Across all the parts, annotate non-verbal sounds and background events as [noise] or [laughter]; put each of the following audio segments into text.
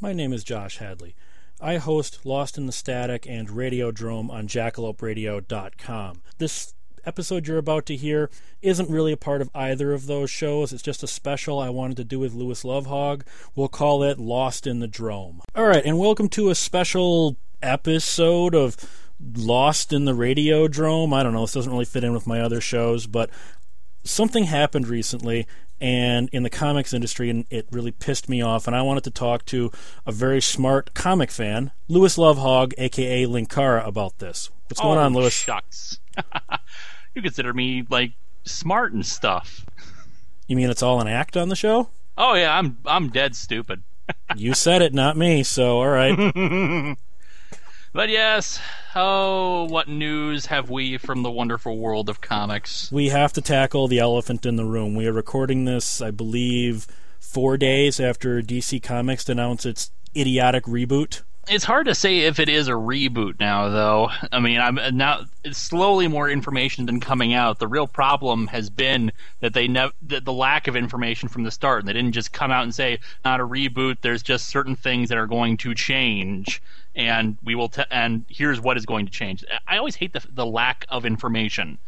My name is Josh Hadley. I host Lost in the Static and Radiodrome on jackaloperadio.com. This episode you're about to hear isn't really a part of either of those shows. It's just a special I wanted to do with Lewis Lovhaug. We'll call it Lost in the Drome. All right, and welcome to a special episode of Lost in the Radiodrome. I don't know, this doesn't really fit in with my other shows, but something happened recently and in the comics industry and it really pissed me off and I wanted to talk to a very smart comic fan, Lewis Lovhaug, aka Linkara, about this. What's going oh, on, Lewis? Shucks. [laughs] you consider me like smart and stuff. You mean it's all an act on the show? Oh yeah, I'm I'm dead stupid. you said it, not me, so all right. [laughs] But yes, oh, what news have we from the wonderful world of comics? We have to tackle the elephant in the room. We are recording this, I believe, four days after DC Comics announced its idiotic reboot. It's hard to say if it is a reboot now, though. I mean, I'm now slowly more information been coming out. The real problem has been that they that the lack of information from the start. They didn't just come out and say not a reboot. There's just certain things that are going to change and we will t- and here's what is going to change. I always hate the the lack of information.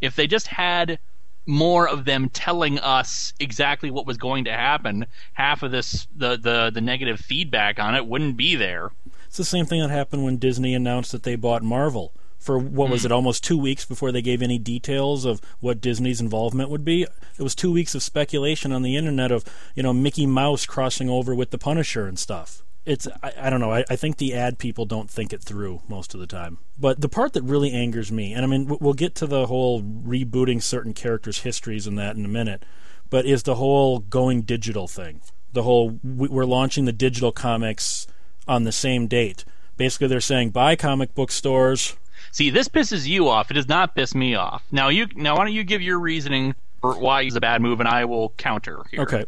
If they just had more of them telling us exactly what was going to happen, half of this the the the negative feedback on it wouldn't be there. It's the same thing that happened when Disney announced that they bought Marvel. For what was mm. it, almost two weeks before they gave any details of what Disney's involvement would be? It was two weeks of speculation on the internet of, you know, Mickey Mouse crossing over with the Punisher and stuff it's I, I, don't know I, I think the ad people don't think it through most of the time but the part that really angers me and i mean we'll get to the whole rebooting certain characters histories and that in a minute but is the whole going digital thing the whole we're launching the digital comics on the same date basically they're saying buy comic book stores see this pisses you off it does not piss me off now you now why don't you give your reasoning for why it's a bad move and i will counter here okay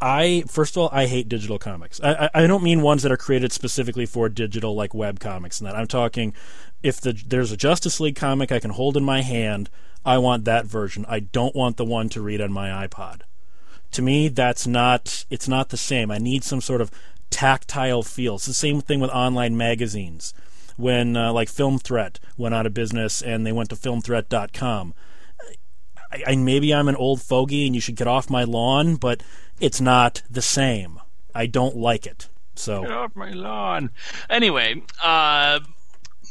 I first of all, I hate digital comics. I, I, I don't mean ones that are created specifically for digital, like web comics and that. I'm talking if the, there's a Justice League comic I can hold in my hand, I want that version. I don't want the one to read on my iPod. To me, that's not. It's not the same. I need some sort of tactile feel. It's the same thing with online magazines. When uh, like Film Threat went out of business and they went to FilmThreat.com. I, I, maybe I'm an old fogey and you should get off my lawn, but it's not the same. I don't like it. So get off my lawn. Anyway, uh,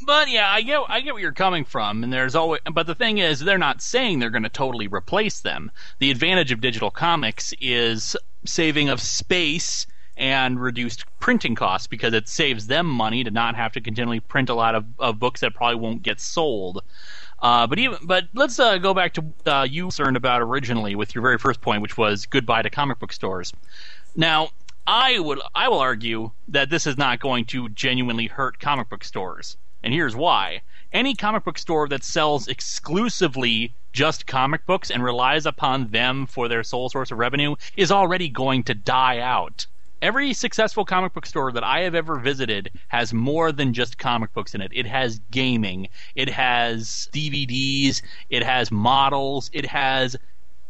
but yeah, I get I get where you're coming from, and there's always. But the thing is, they're not saying they're going to totally replace them. The advantage of digital comics is saving of space and reduced printing costs because it saves them money to not have to continually print a lot of, of books that probably won't get sold. Uh, but even but let's uh, go back to uh, you concerned about originally with your very first point, which was goodbye to comic book stores. Now, I would I will argue that this is not going to genuinely hurt comic book stores, and here's why. Any comic book store that sells exclusively just comic books and relies upon them for their sole source of revenue is already going to die out every successful comic book store that I have ever visited has more than just comic books in it. It has gaming, it has DVDs, it has models, it has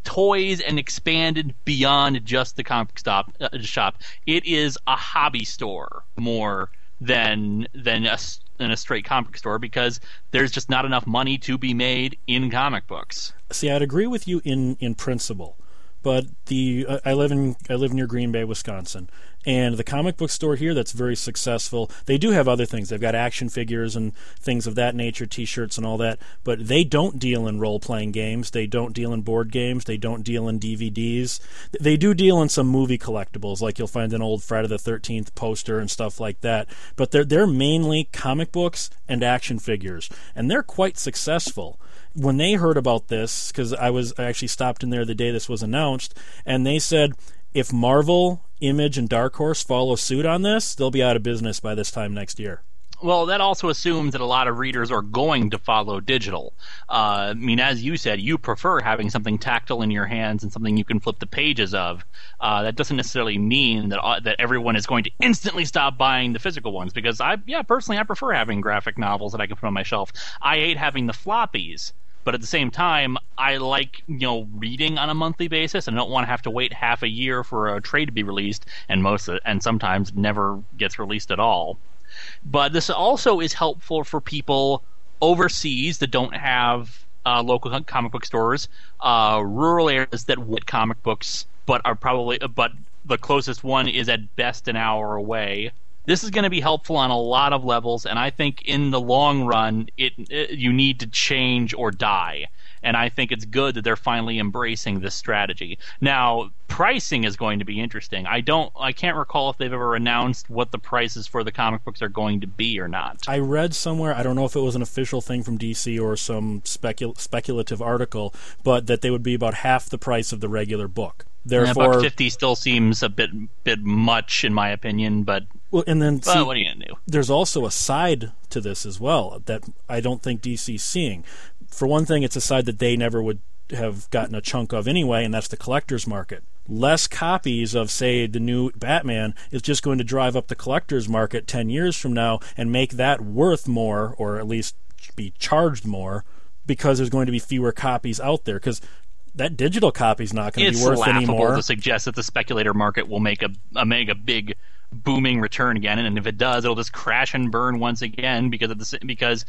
toys and expanded beyond just the comic stop, uh, shop. It is a hobby store more than than a than a straight comic store because there's just not enough money to be made in comic books. See, I'd agree with you in in principle but the uh, I live in I live near Green Bay, Wisconsin, and the comic book store here that's very successful. They do have other things. They've got action figures and things of that nature, T-shirts and all that. But they don't deal in role-playing games. They don't deal in board games. They don't deal in DVDs. They do deal in some movie collectibles, like you'll find an old Friday the Thirteenth poster and stuff like that. But they're they're mainly comic books and action figures, and they're quite successful when they heard about this, because I was I actually stopped in there the day this was announced, and they said if Marvel, Image, and Dark Horse follow suit on this, they'll be out of business by this time next year. Well, that also assumes that a lot of readers are going to follow digital. Uh, I mean, as you said, you prefer having something tactile in your hands and something you can flip the pages of. Uh, that doesn't necessarily mean that uh, that everyone is going to instantly stop buying the physical ones. Because I, yeah, personally, I prefer having graphic novels that I can put on my shelf. I hate having the floppies But at the same time, I like you know reading on a monthly basis, and I don't want to have to wait half a year for a trade to be released, and most of, and sometimes never gets released at all. But this also is helpful for people overseas that don't have uh, local comic book stores, uh, rural areas that would comic books, but are probably but the closest one is at best an hour away. This is going to be helpful on a lot of levels, and I think in the long run, it, it you need to change or die and I think it's good that they're finally embracing this strategy. Now, pricing is going to be interesting. I don't, I can't recall if they've ever announced what the prices for the comic books are going to be or not. I read somewhere, I don't know if it was an official thing from DC or some specul- speculative article, but that they would be about half the price of the regular book. Therefore, yeah, fifty still seems a bit bit much in my opinion, but well, and then see, what are you gonna do? There's also a side to this as well that I don't think DC's seeing for one thing, it's a side that they never would have gotten a chunk of anyway, and that's the collector's market. Less copies of, say, the new Batman is just going to drive up the collector's market 10 years from now and make that worth more, or at least be charged more, because there's going to be fewer copies out there. Because that digital copy is not going to be worth anymore. to suggest that the speculator market will make a, a make a big booming return again, and if it does, it'll just crash and burn once again because of the because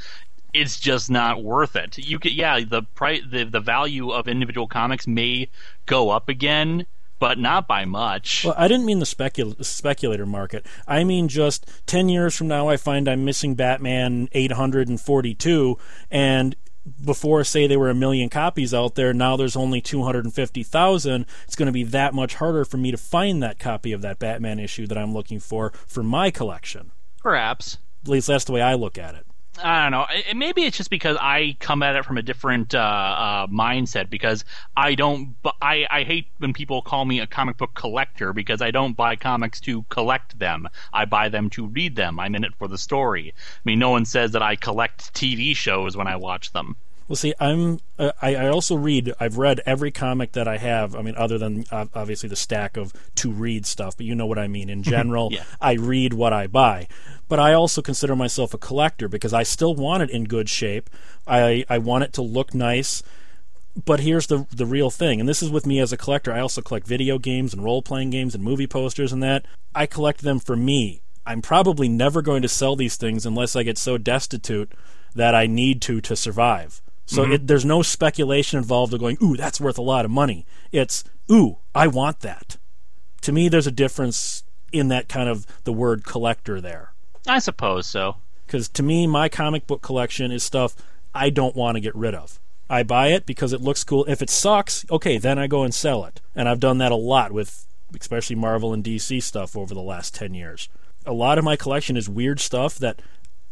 it's just not worth it. You could, yeah, the price, the the value of individual comics may go up again, but not by much. Well, I didn't mean the specul- speculator market. I mean just 10 years from now I find I'm missing Batman 842 and before say there were a million copies out there now there's only 250,000 it's going to be that much harder for me to find that copy of that Batman issue that I'm looking for for my collection. Perhaps. At least that's the way I look at it. I don't know. It, maybe it's just because I come at it from a different uh, uh, mindset. Because I don't. I I hate when people call me a comic book collector because I don't buy comics to collect them. I buy them to read them. I'm in it for the story. I mean, no one says that I collect TV shows when I watch them. Well, see, I'm. Uh, I, I also read. I've read every comic that I have. I mean, other than uh, obviously the stack of to read stuff, but you know what I mean. In [laughs] general, yeah. I read what I buy. But I also consider myself a collector because I still want it in good shape. I I want it to look nice. But here's the the real thing, and this is with me as a collector. I also collect video games and role playing games and movie posters and that. I collect them for me. I'm probably never going to sell these things unless I get so destitute that I need to to survive. So mm-hmm. it, there's no speculation involved of going, ooh, that's worth a lot of money. It's, ooh, I want that. To me, there's a difference in that kind of the word collector there. I suppose so. Because to me, my comic book collection is stuff I don't want to get rid of. I buy it because it looks cool. If it sucks, okay, then I go and sell it. And I've done that a lot with especially Marvel and DC stuff over the last 10 years. A lot of my collection is weird stuff that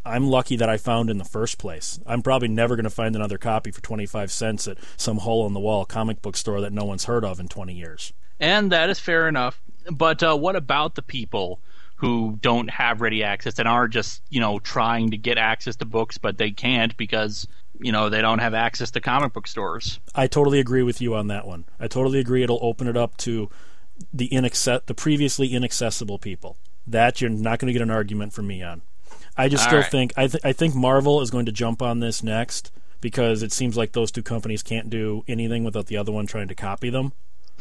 I'm lucky that I found in the first place. I'm probably never going to find another copy for 25 cents at some hole in the wall comic book store that no one's heard of in 20 years. And that is fair enough. But uh, what about the people who don't have ready access and are just, you know, trying to get access to books but they can't because, you know, they don't have access to comic book stores? I totally agree with you on that one. I totally agree it'll open it up to the inaccess- the previously inaccessible people. That you're not going to get an argument from me on. I just All still right. think I, th- I think Marvel is going to jump on this next because it seems like those two companies can't do anything without the other one trying to copy them.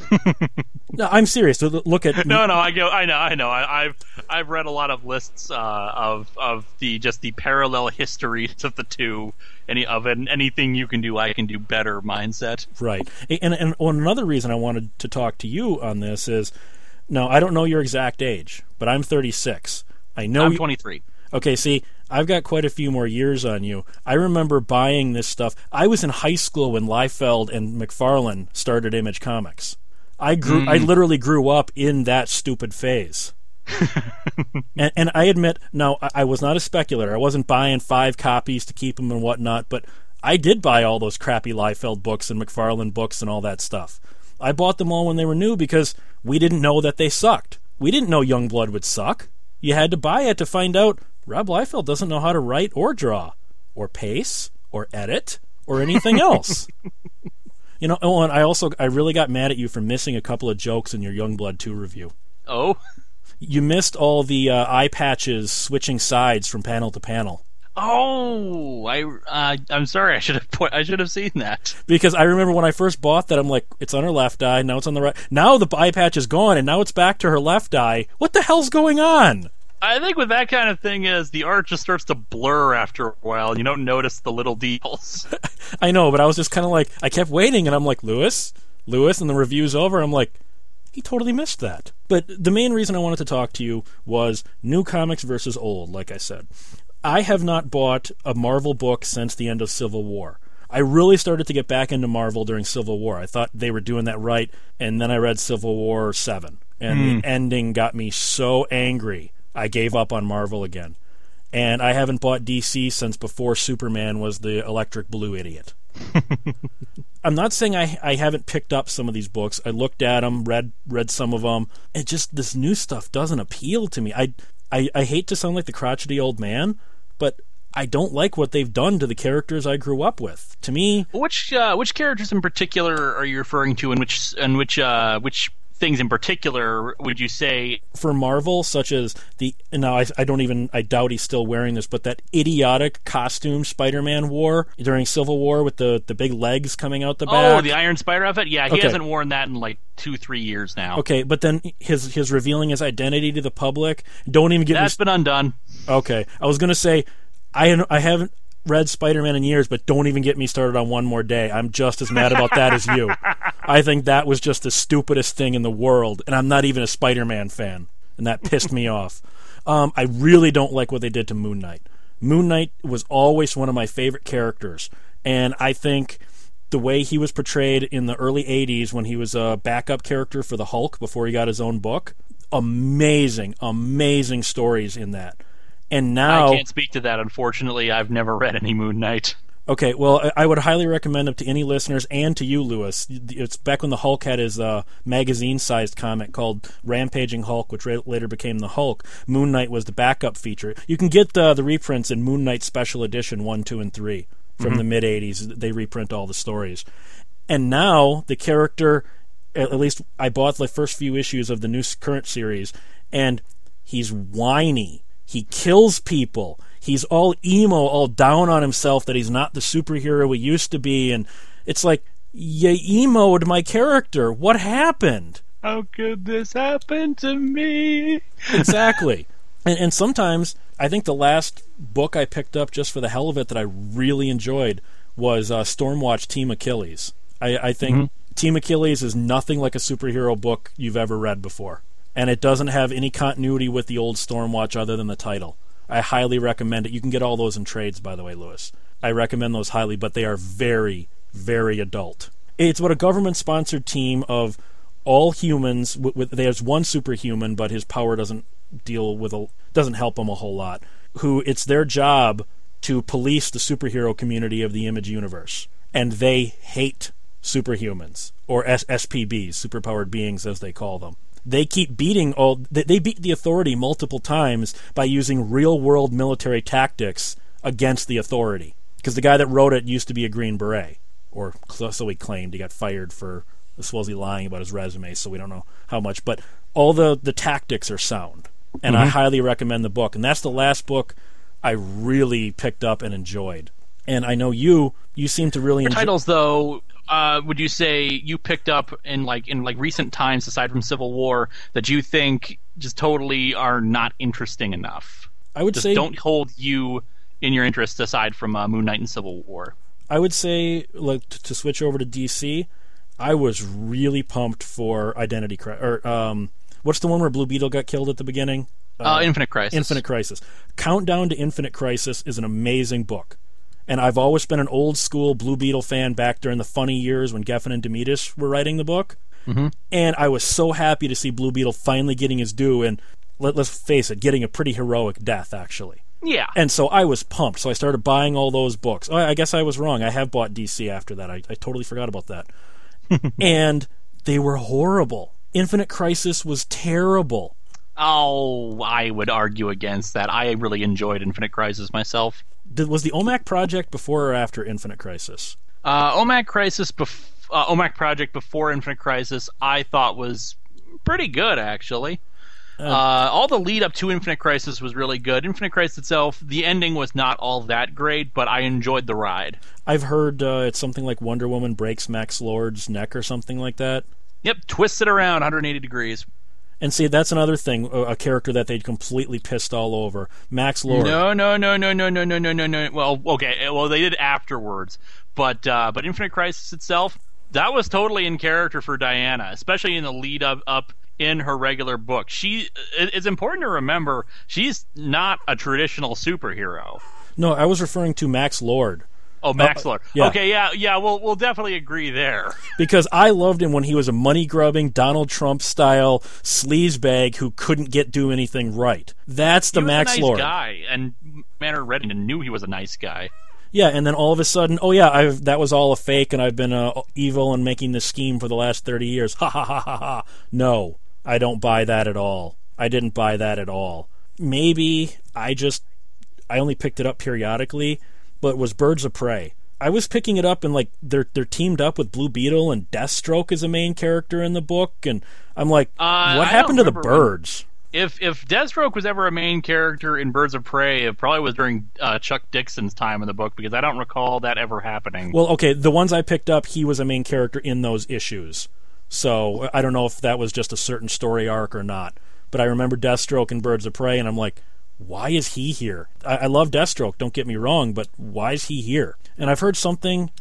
[laughs] no, I'm serious. Look at [laughs] no, no. I go. I know. I know. I, have I've read a lot of lists uh, of of the just the parallel histories of the two. Any of it, anything you can do, I can do better mindset. Right. And and another reason I wanted to talk to you on this is, no, I don't know your exact age, but I'm 36. I know I'm 23. Okay, see, I've got quite a few more years on you. I remember buying this stuff. I was in high school when Liefeld and McFarlane started Image Comics. I grew. Mm. I literally grew up in that stupid phase. [laughs] and, and, I admit, now I, I, was not a speculator. I wasn't buying five copies to keep them and whatnot, but I did buy all those crappy Liefeld books and McFarlane books and all that stuff. I bought them all when they were new because we didn't know that they sucked. We didn't know Youngblood would suck. You had to buy it to find out Rob Liefeld doesn't know how to write or draw, or pace, or edit, or anything else. [laughs] you know, oh, and I also I really got mad at you for missing a couple of jokes in your Youngblood 2 review. Oh, you missed all the uh, eye patches switching sides from panel to panel. Oh, I uh, I'm sorry. I should have put, I should have seen that. Because I remember when I first bought that, I'm like, it's on her left eye. Now it's on the right. Now the eye patch is gone, and now it's back to her left eye. What the hell's going on? I think with that kind of thing is the art just starts to blur after a while. You don't notice the little details. [laughs] I know, but I was just kind of like, I kept waiting, and I'm like, Lewis, Lewis, and the review's over. I'm like, he totally missed that. But the main reason I wanted to talk to you was new comics versus old, like I said. I have not bought a Marvel book since the end of Civil War. I really started to get back into Marvel during Civil War. I thought they were doing that right, and then I read Civil War 7, and mm. the ending got me so angry I gave up on Marvel again. And I haven't bought DC since before Superman was the electric blue idiot. [laughs] I'm not saying I I haven't picked up some of these books. I looked at them, read read some of them. It just this new stuff doesn't appeal to me. I I, I hate to sound like the crotchety old man, but I don't like what they've done to the characters I grew up with. To me, which uh, which characters in particular are you referring to, and which and which uh, which things in particular would you say for Marvel, such as the now I, I don't even I doubt he's still wearing this, but that idiotic costume Spider-Man wore during Civil War with the the big legs coming out the oh, back. Oh, the Iron Spider outfit. Yeah, he okay. hasn't worn that in like two three years now. Okay, but then his his revealing his identity to the public. Don't even get that's me... been undone. Okay, I was gonna say I I haven't read Spider-Man in years, but don't even get me started on One More Day. I'm just as mad about that as you. I think that was just the stupidest thing in the world, and I'm not even a Spider-Man fan, and that pissed me off. Um, I really don't like what they did to Moon Knight. Moon Knight was always one of my favorite characters, and I think the way he was portrayed in the early 80s when he was a backup character for the Hulk before he got his own book, amazing, amazing stories in that and now I can't speak to that. Unfortunately, I've never read any Moon Knight. Okay, well, I would highly recommend it to any listeners and to you, Lewis. It's back when the Hulk had his uh, magazine-sized comic called Rampaging Hulk, which later became the Hulk. Moon Knight was the backup feature. You can get uh, the reprints in Moon Knight Special Edition one, two, and three from mm-hmm. the mid '80s. They reprint all the stories, and now the character. At least I bought the first few issues of the new current series, and he's whiny he kills people. He's all emo, all down on himself that he's not the superhero he used to be. And it's like, you emoed my character. What happened? How could this happen to me? exactly. [laughs] And, and sometimes I think the last book I picked up just for the hell of it that I really enjoyed was uh, Stormwatch Team Achilles. I, I think mm-hmm. Team Achilles is nothing like a superhero book you've ever read before and it doesn't have any continuity with the old Stormwatch other than the title. I highly recommend it. You can get all those in trades, by the way, Lewis. I recommend those highly, but they are very, very adult. It's what a government-sponsored team of all humans. With, with, there's one superhuman, but his power doesn't deal with a doesn't help him a whole lot. Who it's their job to police the superhero community of the Image universe, and they hate superhumans or S- SPBs, superpowered beings as they call them they keep beating all they beat the authority multiple times by using real world military tactics against the authority. Because the guy that wrote it used to be a green beret or so he claimed he got fired for supposedly lying about his resume so we don't know how much but all the the tactics are sound. And mm-hmm. i highly recommend the book. And that's the last book i really picked up and enjoyed. And i know you you seem to really enjoy titles though uh, would you say you picked up in like in like recent times, aside from Civil War, that you think just totally are not interesting enough? I would just say don't hold you in your interest aside from uh, Moon Knight and Civil War. I would say like to, switch over to DC. I was really pumped for Identity Crisis. Or um, what's the one where Blue Beetle got killed at the beginning? Uh, uh, Infinite Crisis. Infinite Crisis. Countdown to Infinite Crisis is an amazing book. And I've always been an old school Blue Beetle fan back during the funny years when Giffen and DeMatteis were writing the book. Mm-hmm. And I was so happy to see Blue Beetle finally getting his due and, let, let's face it, getting a pretty heroic death, actually. Yeah. And so I was pumped. So I started buying all those books. Oh, I guess I was wrong. I have bought DC after that. I, I totally forgot about that. [laughs] and they were horrible. Infinite Crisis was terrible. Oh, I would argue against that. I really enjoyed Infinite Crisis myself. Did, was the OMAC project before or after Infinite Crisis? Uh, OMAC Crisis, bef- uh, OMAC project before Infinite Crisis, I thought was pretty good actually. Uh, all the lead up to Infinite Crisis was really good. Infinite Crisis itself, the ending was not all that great, but I enjoyed the ride. I've heard uh, it's something like Wonder Woman breaks Max Lord's neck or something like that. Yep, twists it around 180 degrees. And see, that's another thing, a, character that they'd completely pissed all over. Max Lord. No, no, no, no, no, no, no, no, no, no. Well, okay, well they did afterwards, but uh, but Infinite Crisis itself, that was totally in character for Diana, especially in the lead up up in her regular book. She it's important to remember she's not a traditional superhero. No, I was referring to Max Lord. Oh, Max Lord. Yeah. Okay, yeah, yeah, we'll we'll definitely agree there. [laughs] Because I loved him when he was a money grubbing Donald Trump style sleazebag who couldn't get do anything right. That's the Max a nice Lord guy, and Manor Reddington knew he was a nice guy. Yeah, and then all of a sudden, oh yeah, I've, that was all a fake, and I've been uh, evil and making this scheme for the last thirty years. Ha ha ha ha ha. No, I don't buy that at all. I didn't buy that at all. Maybe I just I only picked it up periodically but was Birds of Prey. I was picking it up and like they're they're teamed up with Blue Beetle and Deathstroke as a main character in the book, and I'm like, uh, what I happened to the birds? When, if if Deathstroke was ever a main character in Birds of Prey, it probably was during uh, Chuck Dixon's time in the book because I don't recall that ever happening. Well, okay, the ones I picked up, he was a main character in those issues, so I don't know if that was just a certain story arc or not. But I remember Deathstroke in Birds of Prey, and I'm like, why is he here? I, I love Deathstroke, don't get me wrong, but why is he here? And I've heard something,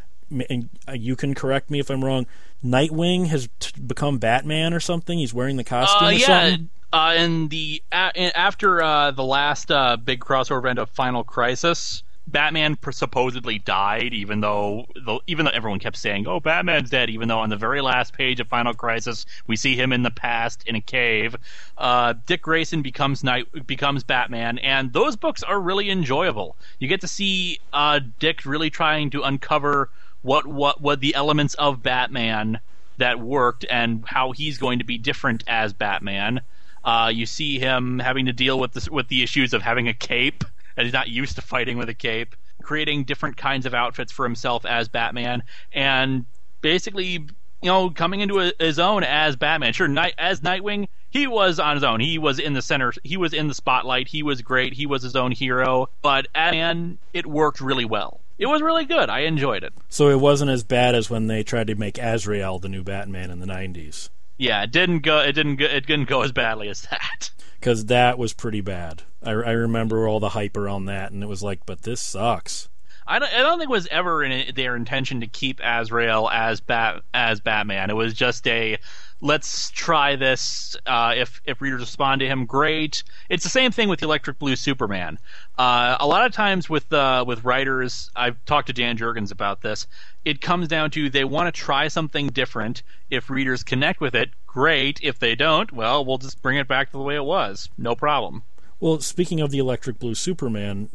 and you can correct me if I'm wrong. Nightwing has t- become Batman or something. He's wearing the costume. Uh, or yeah, something? uh, in the a, after uh, the last uh, big crossover event of Final Crisis, Batman supposedly died, even though even though everyone kept saying, "Oh, Batman's dead," even though on the very last page of Final Crisis we see him in the past in a cave. Uh, Dick Grayson becomes night becomes Batman, and those books are really enjoyable. You get to see uh, Dick really trying to uncover what what what the elements of Batman that worked and how he's going to be different as Batman. Uh, you see him having to deal with the, with the issues of having a cape he's not used to fighting with a cape, creating different kinds of outfits for himself as Batman, and basically, you know, coming into a, his own as Batman. Sure, night, as Nightwing, he was on his own. He was in the center. He was in the spotlight. He was great. He was his own hero. But as man, it worked really well. It was really good. I enjoyed it. So it wasn't as bad as when they tried to make Azrael the new Batman in the '90s. Yeah, it didn't go. It didn't go. It didn't go as badly as that. Because that was pretty bad. I, I remember all the hype around that, and it was like, but this sucks. I don't, I don't think it was ever in their intention to keep Azrael as Bat as Batman. It was just a let's try this. Uh, if if readers respond to him, great. It's the same thing with the Electric Blue Superman. Uh, a lot of times with uh, with writers, I've talked to Dan Jurgens about this. It comes down to they want to try something different. If readers connect with it, great. If they don't, well, we'll just bring it back to the way it was. No problem. Well, speaking of the Electric Blue Superman,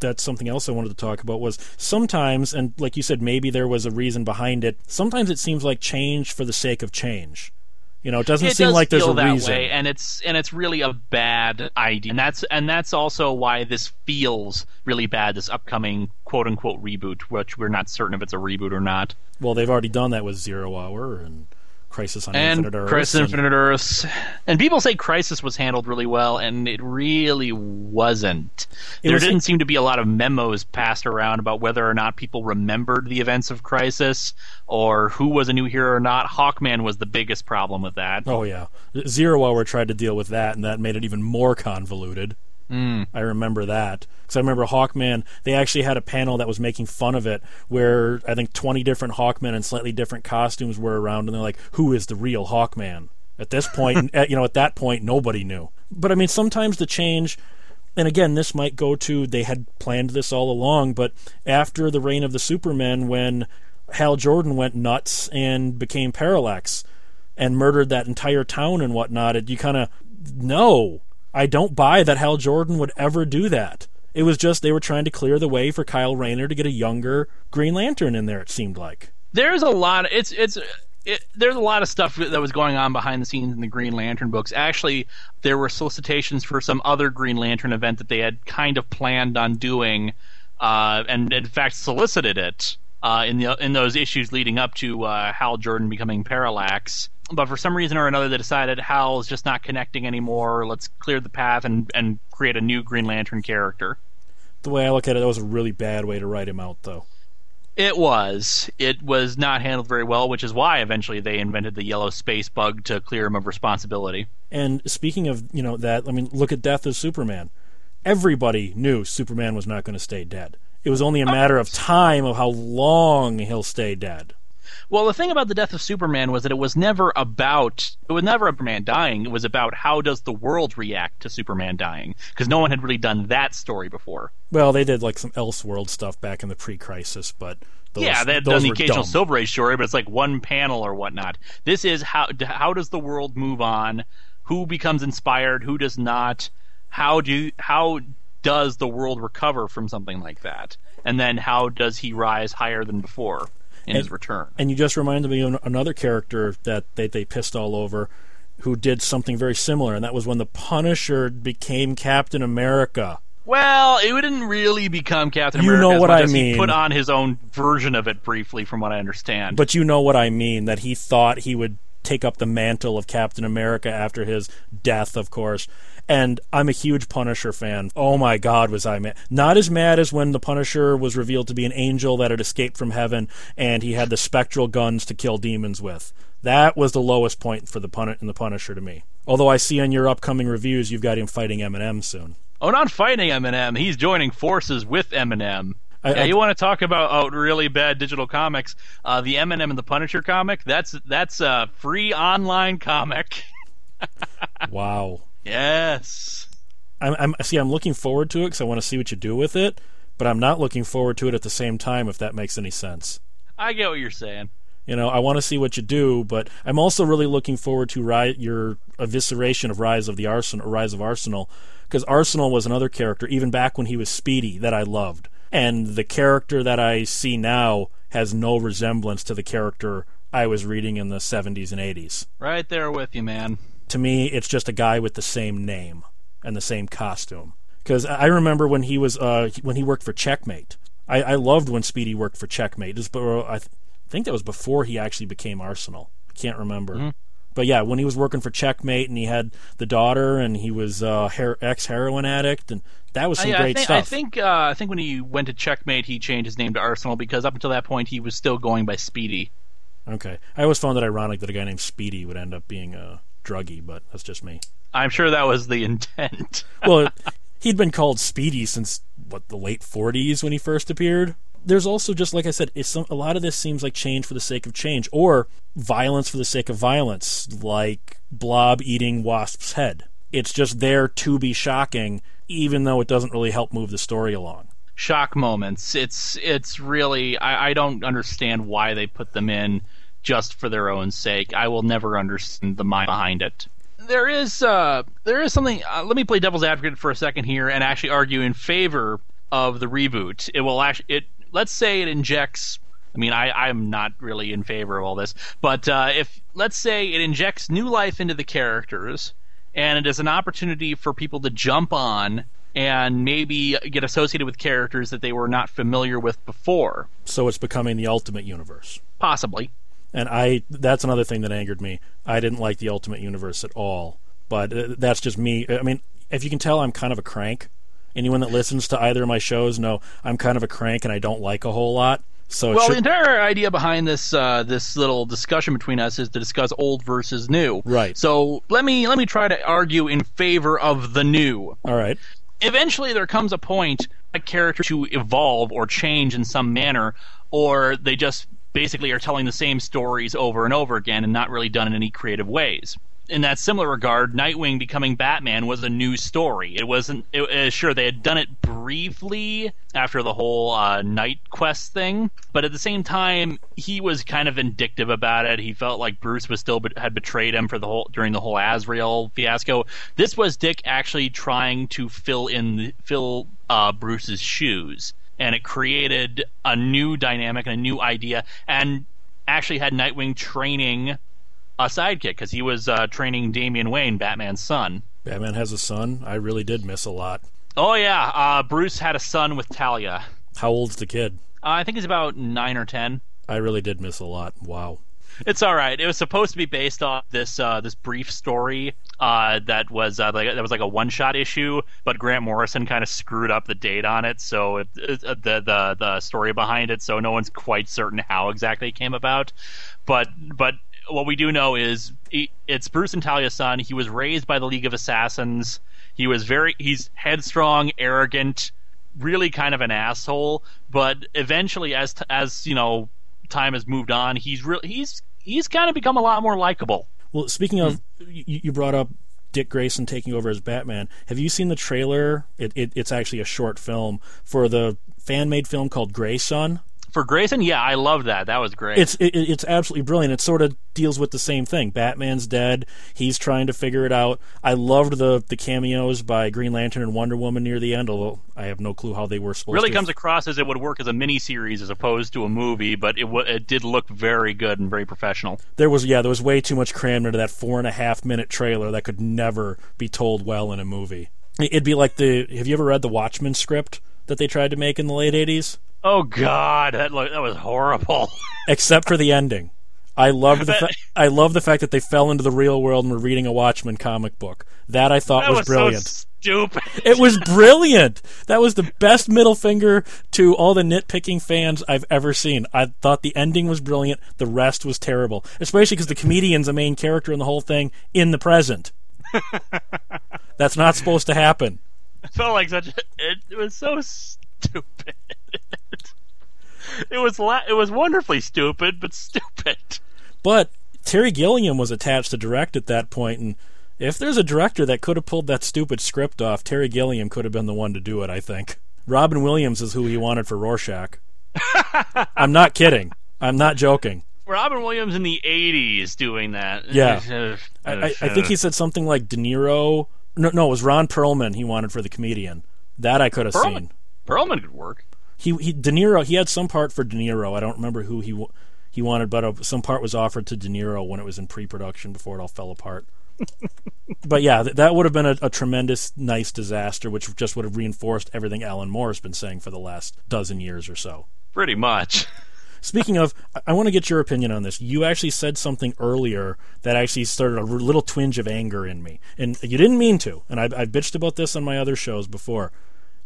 that's something else I wanted to talk about was sometimes, and like you said, maybe there was a reason behind it. Sometimes it seems like change for the sake of change. You know, it doesn't it seem does like there's feel a that reason. Way, and it's and it's really a bad idea, and that's and that's also why this feels really bad. This upcoming quote unquote reboot, which we're not certain if it's a reboot or not. Well, they've already done that with Zero Hour and Crisis on and Infinite Earths. Crisis and- Infinite Earths. And people say Crisis was handled really well, and it really wasn't. It there was- didn't seem to be a lot of memos passed around about whether or not people remembered the events of Crisis or who was a new hero or not. Hawkman was the biggest problem with that. Oh yeah, Zero Hour tried to deal with that, and that made it even more convoluted. Mm. I remember that because I remember Hawkman. They actually had a panel that was making fun of it, where I think twenty different Hawkmen in slightly different costumes were around, and they're like, "Who is the real Hawkman?" At this point, [laughs] at, you know, at that point, nobody knew. But I mean, sometimes the change. And again, this might go to they had planned this all along, but after the reign of the Supermen, when Hal Jordan went nuts and became Parallax and murdered that entire town and whatnot, it, you kind of no, I don't buy that Hal Jordan would ever do that. It was just they were trying to clear the way for Kyle Rayner to get a younger Green Lantern in there. It seemed like. there's a lot. It's it's. It, there's a lot of stuff that was going on behind the scenes in the Green Lantern books. Actually, there were solicitations for some other Green Lantern event that they had kind of planned on doing, uh, and in fact solicited it uh, in the in those issues leading up to uh, Hal Jordan becoming Parallax. But for some reason or another, they decided Hal is just not connecting anymore. Let's clear the path and and create a new Green Lantern character. The way I look at it, that was a really bad way to write him out, though. It was. It was not handled very well, which is why eventually they invented the yellow space bug to clear him of responsibility. And speaking of, you know, that, I mean, look at Death of Superman. Everybody knew Superman was not going to stay dead. It was only a oh. matter of time of how long he'll stay dead. Well, the thing about the death of Superman was that it was never about it was never Superman dying. It was about how does the world react to Superman dying because no one had really done that story before. Well, they did like some Elseworld stuff back in the pre-crisis, but those, yeah, they had done the occasional dumb. Silver Age story, but it's like one panel or whatnot. This is how how does the world move on? Who becomes inspired? Who does not? How do how does the world recover from something like that? And then how does he rise higher than before in his return? And you just reminded me of another character that they, they pissed all over who did something very similar, and that was when the Punisher became Captain America. Well, it didn't really become Captain You America. know as what I as he mean. put on his own version of it briefly, from what I understand. But you know what I mean, that he thought he would take up the mantle of Captain America after his death, of course. And I'm a huge Punisher fan. Oh my God, was I mad. Not as mad as when the Punisher was revealed to be an angel that had escaped from heaven and he had the spectral guns to kill demons with. That was the lowest point for the Pun- in the Punisher to me. Although I see on your upcoming reviews you've got him fighting Eminem soon. oh, not fighting Eminem. He's joining forces with Eminem. I- yeah, I- you want to talk about oh, really bad digital comics? Uh, the Eminem and the Punisher comic. That's that's a free online comic. [laughs] Wow. Yes. I'm, I'm see. I'm looking forward to it because I want to see what you do with it, but I'm not looking forward to it at the same time. If that makes any sense. I get what you're saying. You know, I want to see what you do, but I'm also really looking forward to ri- your evisceration of Rise of the Arsenal, Rise of Arsenal, because Arsenal was another character even back when he was Speedy that I loved, and the character that I see now has no resemblance to the character I was reading in the 70s and 80s. Right there with you, man. To me, it's just a guy with the same name and the same costume. Because I remember when he was uh, when he worked for Checkmate. I, I loved when Speedy worked for Checkmate. But I th- think that was before he actually became Arsenal. I can't remember. But yeah, when he was working for Checkmate and he had the daughter and he was uh, her- ex heroin addict and that was some I, I great think, stuff. I think uh, I think when he went to Checkmate, he changed his name to Arsenal because up until that point, he was still going by Speedy. Okay, I always found it ironic that a guy named Speedy would end up being a druggie, but that's just me. I'm sure that was the intent. [laughs] well, he'd been called Speedy since what the late 40s when he first appeared. There's also just like I said, it's some, a lot of this seems like change for the sake of change, or violence for the sake of violence, like Blob eating Wasp's head. It's just there to be shocking, even though it doesn't really help move the story along. Shock moments. It's it's really I, I don't understand why they put them in just for their own sake. I will never understand the mind behind it. There is uh, there is something. Uh, let me play devil's advocate for a second here and actually argue in favor of the reboot. It will actually it. Let's say it injects. I mean, I I'm not really in favor of all this, but uh, if let's say it injects new life into the characters, and it is an opportunity for people to jump on and maybe get associated with characters that they were not familiar with before, So it's becoming the Ultimate Universe. possibly. And I that's another thing that angered me. I didn't like the Ultimate Universe at all. But uh, that's just me. I mean, if you can tell I'm kind of a crank. Anyone that listens to either of my shows know I'm kind of a crank and I don't like a whole lot. So Well, should, the entire idea behind this uh, this little discussion between us is to discuss old versus new. Right. So let me let me try to argue in favor of the new. all right. Eventually, there comes a point a character to evolve or change in some manner, or they just basically are telling the same stories over and over again and not really done in any creative ways. In that similar regard, Nightwing becoming Batman was a new story. It wasn't it, uh, sure they had done it briefly after the whole uh, Night Quest thing, but at the same time, he was kind of vindictive about it. He felt like Bruce was still had betrayed him for the whole during the whole Azrael fiasco. This was Dick actually trying to fill in fill uh, Bruce's shoes, and it created a new dynamic and a new idea, and actually had Nightwing training a sidekick because he was uh, training Damian Wayne, Batman's son. Batman has a son. I really did miss a lot. Oh yeah, uh, Bruce had a son with Talia. How old's the kid? Uh, I think he's about nine or ten. I really did miss a lot. Wow. It's all right. It was supposed to be based off this uh, this brief story uh, that was uh, like that was like a one shot issue, but Grant Morrison kind of screwed up the date on it, so it, it, uh, the the the story behind it, so no one's quite certain how exactly it came about. But but what we do know is it's Bruce and Talia's son. He was raised by the League of Assassins. He was very he's headstrong, arrogant, really kind of an asshole. But eventually, as as you know, time has moved on. He's really he's he's kind of become a lot more likable. Well, speaking of, hmm. you, you brought up Dick Grayson taking over as Batman. Have you seen the trailer? It, it, it's actually a short film for the fan made film called Grayson. For Grayson, yeah, I love that. That was great. It's it, it's absolutely brilliant. It sort of deals with the same thing. Batman's dead. He's trying to figure it out. I loved the the cameos by Green Lantern and Wonder Woman near the end, although I have no clue how they were supposed to. really to. comes across as it would work as a mini series as opposed to a movie, but it w- it did look very good and very professional. There was yeah, there was way too much crammed into that four and a half minute trailer that could never be told well in a movie. It'd be like the. Have you ever read the Watchmen script that they tried to make in the late '80s? Oh God, that look, that was horrible. [laughs] Except for the ending. I loved the fa- I love the fact that they fell into the real world and were reading a Watchmen comic book. That I thought that was, was brilliant. So stupid. It was brilliant. That was the best middle finger to all the nitpicking fans I've ever seen. I thought the ending was brilliant. The rest was terrible, especially because the comedian's the main character in the whole thing in the present. [laughs] That's not supposed to happen. It felt like such. A, it, it was so stupid. [laughs] it was la- it was wonderfully stupid, but stupid. But Terry Gilliam was attached to direct at that point, and if there's a director that could have pulled that stupid script off, Terry Gilliam could have been the one to do it. I think Robin Williams is who he wanted for Rorschach. [laughs] I'm not kidding. I'm not joking. Robin Williams in the '80s doing that. Yeah. [laughs] Uh, I, I, I think he said something like De Niro. No, no, it was Ron Perlman he wanted for the comedian. That I could have Perlman. seen. Perlman could work. He, he De Niro. He had some part for De Niro. I don't remember who he he wanted, but uh, some part was offered to De Niro when it was in pre-production before it all fell apart. [laughs] but yeah, th- that would have been a, a tremendous, nice disaster, which just would have reinforced everything Alan Moore has been saying for the last dozen years or so. Pretty much. [laughs] Speaking of, I- I want to get your opinion on this. You actually said something earlier that actually started a r- little twinge of anger in me, and you didn't mean to. And I've, I've bitched about this on my other shows before.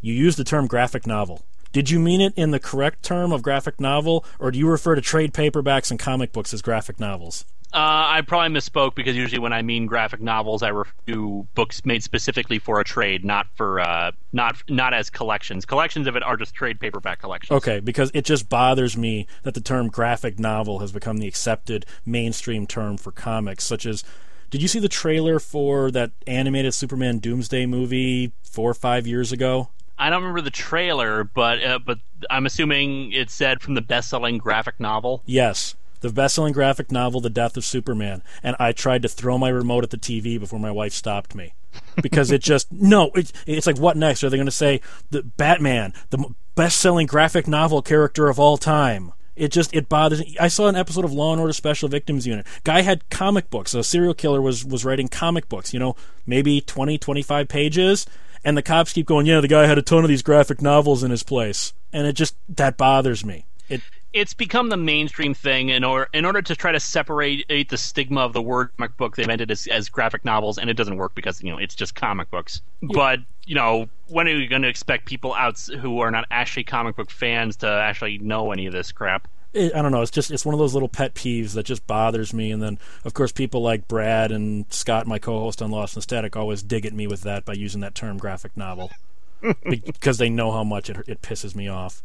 You used the term graphic novel. Did you mean it in the correct term of graphic novel, or do you refer to trade paperbacks and comic books as graphic novels? Uh, I probably misspoke because usually when I mean graphic novels, I refer to books made specifically for a trade, not for uh, not not as collections. Collections of it are just trade paperback collections. Okay, because it just bothers me that the term graphic novel has become the accepted mainstream term for comics, such as. Did you see the trailer for that animated Superman Doomsday movie four or five years ago? I don't remember the trailer, but uh, but I'm assuming it said from the best-selling graphic novel. Yes, the best-selling graphic novel, The Death of Superman, and I tried to throw my remote at the TV before my wife stopped me because it just [laughs] no, it, it's like what next? Are they going to say the Batman, the best-selling graphic novel character of all time? It just it bothers me. I saw an episode of Law and Order Special Victims Unit. Guy had comic books. A serial killer was was writing comic books, you know, maybe 20, 25 pages, and the cops keep going, "Yeah, the guy had a ton of these graphic novels in his place." And it just that bothers me. It It's become the mainstream thing in order in order to try to separate the stigma of the word comic book. They meant it as, as graphic novels, and it doesn't work because you know it's just comic books. But you know, when are you going to expect people out who are not actually comic book fans to actually know any of this crap? It, I don't know. It's just it's one of those little pet peeves that just bothers me. And then of course people like Brad and Scott, my co-host on Lost and Static, always dig at me with that by using that term graphic novel [laughs] because they know how much it it pisses me off.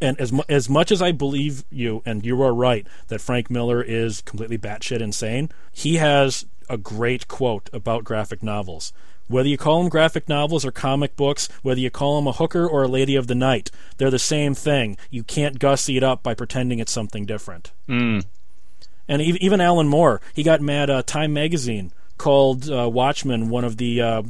And as mu- as much as I believe you, and you are right that Frank Miller is completely batshit insane, he has a great quote about graphic novels. Whether you call them graphic novels or comic books, whether you call them a hooker or a lady of the night, they're the same thing. You can't gussy it up by pretending it's something different. Mm. And ev- even Alan Moore, he got mad. Uh, Time magazine called uh, Watchmen one of the uh,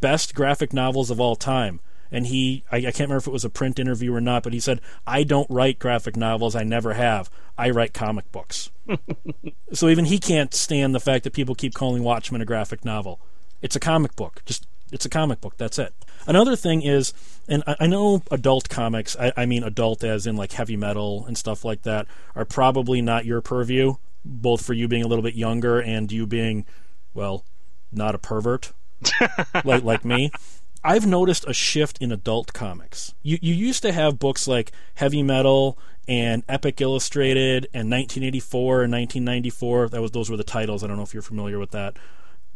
best graphic novels of all time. And he, I, I can't remember if it was a print interview or not, but he said, I don't write graphic novels. I never have. I write comic books. [laughs] so even he can't stand the fact that people keep calling Watchmen a graphic novel. It's a comic book. Just it's a comic book. That's it. Another thing is, and I, I know adult comics. I, I mean adult as in like heavy metal and stuff like that are probably not your purview. both for you being a little bit younger and you being, well, not a pervert [laughs] like like me. I've noticed a shift in adult comics. You you used to have books like Heavy Metal and Epic Illustrated and 1984 and 1994. That was those were the titles. I don't know if you're familiar with that.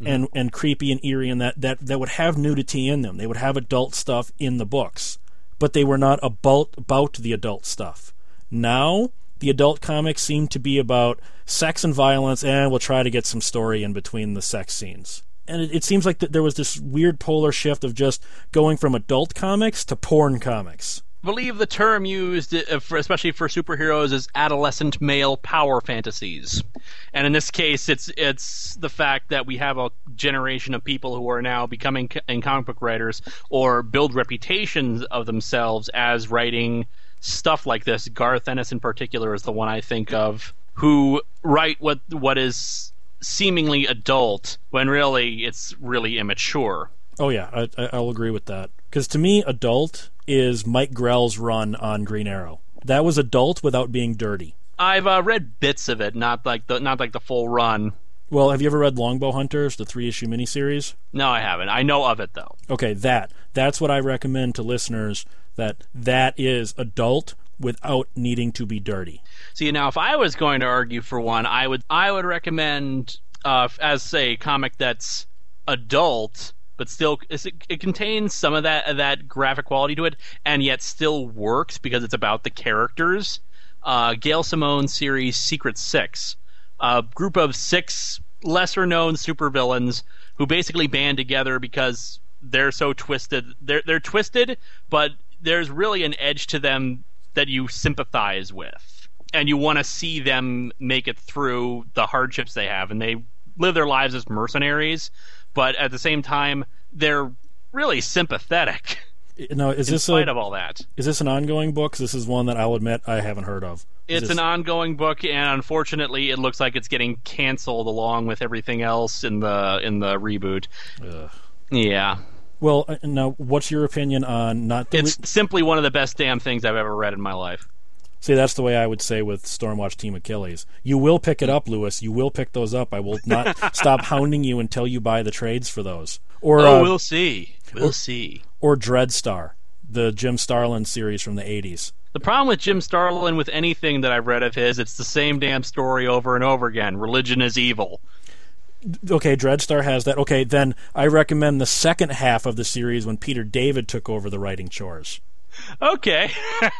Mm-hmm. And and creepy and eerie and that that that would have nudity in them. They would have adult stuff in the books, but they were not about about the adult stuff. Now the adult comics seem to be about sex and violence, and we'll try to get some story in between the sex scenes and it, it seems like th- there was this weird polar shift of just going from adult comics to porn comics. Believe the term used, uh, for, especially for superheroes, is adolescent male power fantasies, and in this case, it's it's the fact that we have a generation of people who are now becoming in comic book writers or build reputations of themselves as writing stuff like this. Garth Ennis, in particular, is the one I think of who write what what is seemingly adult when really it's really immature. Oh yeah, I, I'll agree with that. Because to me, adult is Mike Grell's run on Green Arrow. That was adult without being dirty. I've uh, read bits of it, not like the not like the full run. Well, have you ever read Longbow Hunters, the three issue miniseries? No, I haven't. I know of it though. Okay, that that's what I recommend to listeners. That that is adult without needing to be dirty. See, now if I was going to argue for one, I would I would recommend uh, as say comic that's adult but still it, contains some of that that graphic quality to it and yet still works because it's about the characters. Uh, Gail Simone series Secret Six, a group of six lesser known supervillains who basically band together because they're so twisted. They're they're twisted, but there's really an edge to them that you sympathize with and you want to see them make it through the hardships they have and they live their lives as mercenaries but at the same time they're really sympathetic no is in this spite a, of all that is this an ongoing book this is one that i'll admit i haven't heard of is it's this... an ongoing book and unfortunately it looks like it's getting canceled along with everything else in the in the reboot Ugh. yeah well, uh, now, what's your opinion on not? The it's simply one of the best damn things I've ever read in my life. See, that's the way I would say with Stormwatch Team Achilles. You will pick it up, Lewis. You will pick those up. I will not [laughs] stop hounding you until you buy the trades for those. Or oh, uh, we'll see. We'll or, see. Or Dreadstar, the Jim Starlin series from the '80s. The problem with Jim Starlin with anything that I've read of his, it's the same damn story over and over again. Religion is evil okay, Dreadstar has that. Okay, then I recommend the second half of the series when Peter David took over the writing chores. Okay. [laughs]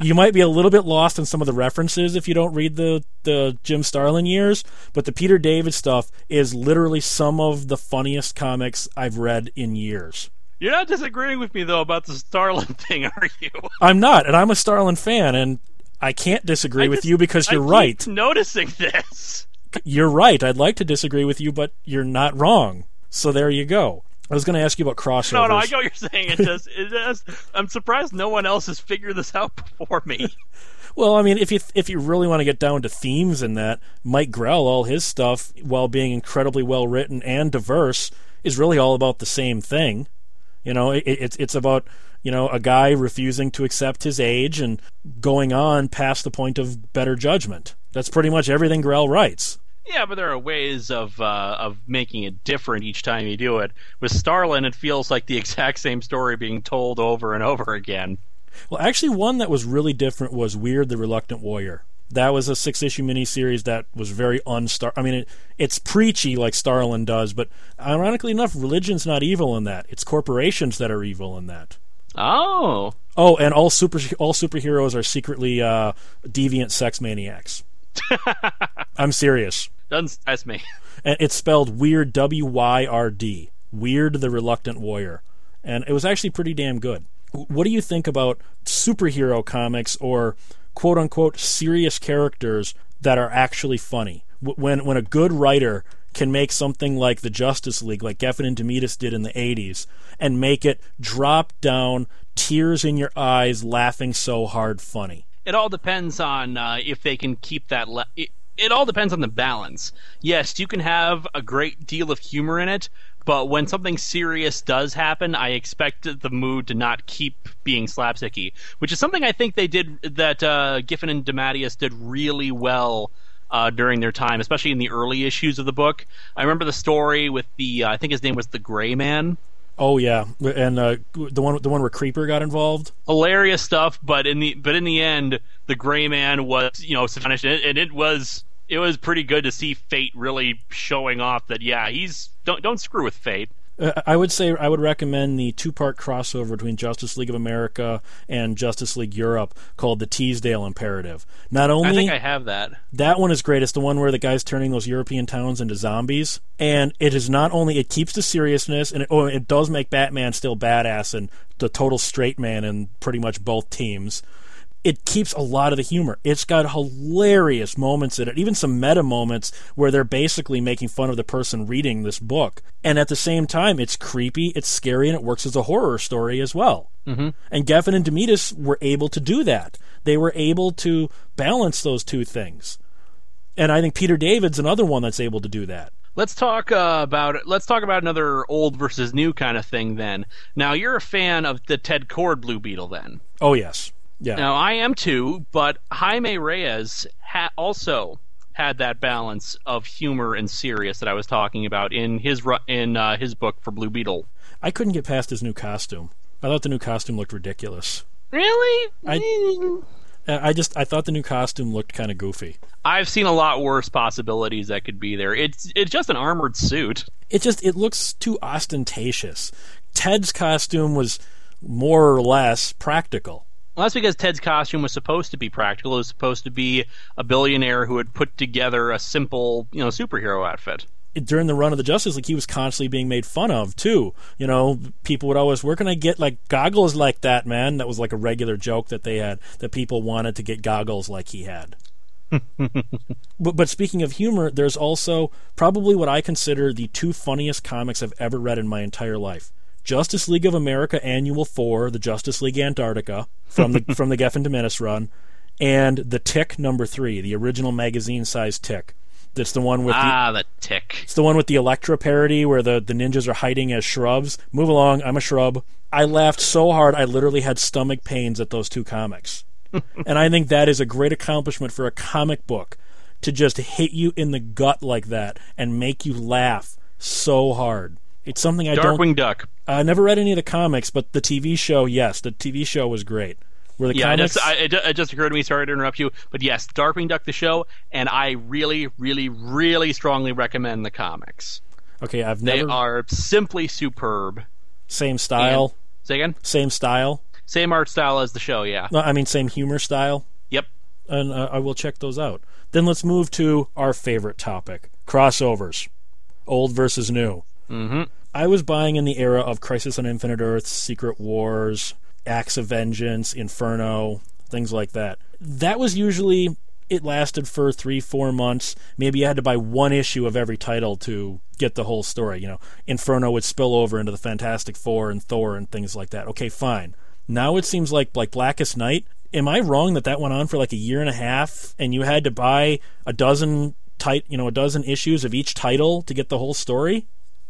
you might be a little bit lost in some of the references if you don't read the the Jim Starlin years, but the Peter David stuff is literally some of the funniest comics I've read in years. You're not disagreeing with me though about the Starlin [laughs] thing, are you? I'm not, and I'm a Starlin fan, and I can't disagree I with just, you because you're right. Noticing this you're right. I'd like to disagree with you, but you're not wrong. So there you go. I was going to ask you about crossovers. No, no, I know what you're saying. It just, it just, I'm surprised no one else has figured this out before me. [laughs] well, I mean, if you if you really want to get down to themes in that, Mike Grell, all his stuff, while being incredibly well written and diverse, is really all about the same thing. You know, it, it's it's about you know a guy refusing to accept his age and going on past the point of better judgment. That's pretty much everything Grell writes. Yeah, but there are ways of uh, of making it different each time you do it. With Starlin, it feels like the exact same story being told over and over again. Well, actually, one that was really different was Wyrd the Reluctant Warrior. That was a six issue miniseries that was very unstar. I mean, it, it's preachy like Starlin does, but ironically enough, religion's not evil in that. It's corporations that are evil in that. Oh. Oh, and all super all superheroes are secretly uh, deviant sex maniacs. [laughs] I'm serious. Doesn't surprise me. And it's spelled weird W Y R D. Wyrd the Reluctant Warrior. And it was actually pretty damn good. What do you think about superhero comics or quote unquote serious characters that are actually funny? When when a good writer can make something like the Justice League, like Giffen and DeMatteis did in the 80s, and make it drop down, tears in your eyes, laughing so hard funny it all depends on uh, if they can keep that. Le- it, all depends on the balance. Yes, you can have a great deal of humor in it, but when something serious does happen, I expect the mood to not keep being slapsticky, which is something I think they did that uh, Giffen and DeMatteis did really well uh, during their time, especially in the early issues of the book. I remember the story with the uh, I think his name was the Gray Man. Oh yeah, and uh, the one the one where Creeper got involved. Hilarious stuff, but in the but in the end, the Gray Man was you know punished, and it was it was pretty good to see Fate really showing off that yeah he's don't don't screw with Fate. Uh, I would say I would recommend the two-part crossover between Justice League of America and Justice League Europe called the Teasdale Imperative. Not only I think I have that. That one is great. It's the one where the guy's turning those European towns into zombies, and it is not only it keeps the seriousness, and it, oh, it does make Batman still badass and the total straight man in pretty much both teams it keeps a lot of the humor. It's got hilarious moments in it, even some meta moments where they're basically making fun of the person reading this book. And at the same time, it's creepy, it's scary, and it works as a horror story as well. Mm-hmm. And Giffen and DeMatteis were able to do that. They were able to balance those two things. And I think Peter David's another one that's able to do that. Let's talk uh, about let's talk about another old versus new kind of thing. Then, now you're a fan of the Ted Kord Blue Beetle, then? Oh yes. Yeah. Now I am too, but Jaime Reyes ha- also had that balance of humor and serious that I was talking about in his ru- in uh, his book for Blue Beetle. I couldn't get past his new costume. I thought the new costume looked ridiculous. Really? I, I just I thought the new costume looked kind of goofy. I've seen a lot worse possibilities that could be there. It's it's just an armored suit. It just it looks too ostentatious. Ted's costume was more or less practical. Well, that's because Ted's costume was supposed to be practical. It was supposed to be a billionaire who had put together a simple, you know, superhero outfit. During the run of the Justice League, he was constantly being made fun of too. You know, people would always, "Where can I get like goggles like that, man?" That was like a regular joke that they had that people wanted to get goggles like he had. [laughs] but, but speaking of humor, there's also probably what I consider the two funniest comics I've ever read in my entire life. Justice League of America Annual Four, the Justice League Antarctica from the [laughs] from the Giffen DeMatteis run, and the Tick number three, the original magazine size Tick. That's the one with ah the, the Tick. It's the one with the Elektra parody where the the ninjas are hiding as shrubs. Move along, I'm a shrub. I laughed so hard I literally had stomach pains at those two comics, [laughs] and I think that is a great accomplishment for a comic book to just hit you in the gut like that and make you laugh so hard. It's something I don't. Darkwing Duck. I never read any of the comics, but the TV show, yes, the TV show was great. Were the yeah, comics? Just, I, it, just occurred to me. Sorry to interrupt you, but yes, Darkwing Duck the show, and I really, really, really strongly recommend the comics. okay, I've never. They are simply superb. same style. Say again. Same style. Same art style as the show. Yeah. No, I mean same humor style. Yep. and uh, I will check those out. Then let's move to our favorite topic: crossovers, old versus new. Mm-hmm. I was buying in the era of Crisis on Infinite Earths, Secret Wars, Acts of Vengeance, Inferno, things like that. That was usually it lasted for three, four months. Maybe you had to buy one issue of every title to get the whole story. You know, Inferno would spill over into the Fantastic Four and Thor and things like that. Okay, fine. Now it seems like like Blackest Night. Am I wrong that that went on for like a year and a half, and you had to buy a dozen tit- you know, a dozen issues of each title to get the whole story?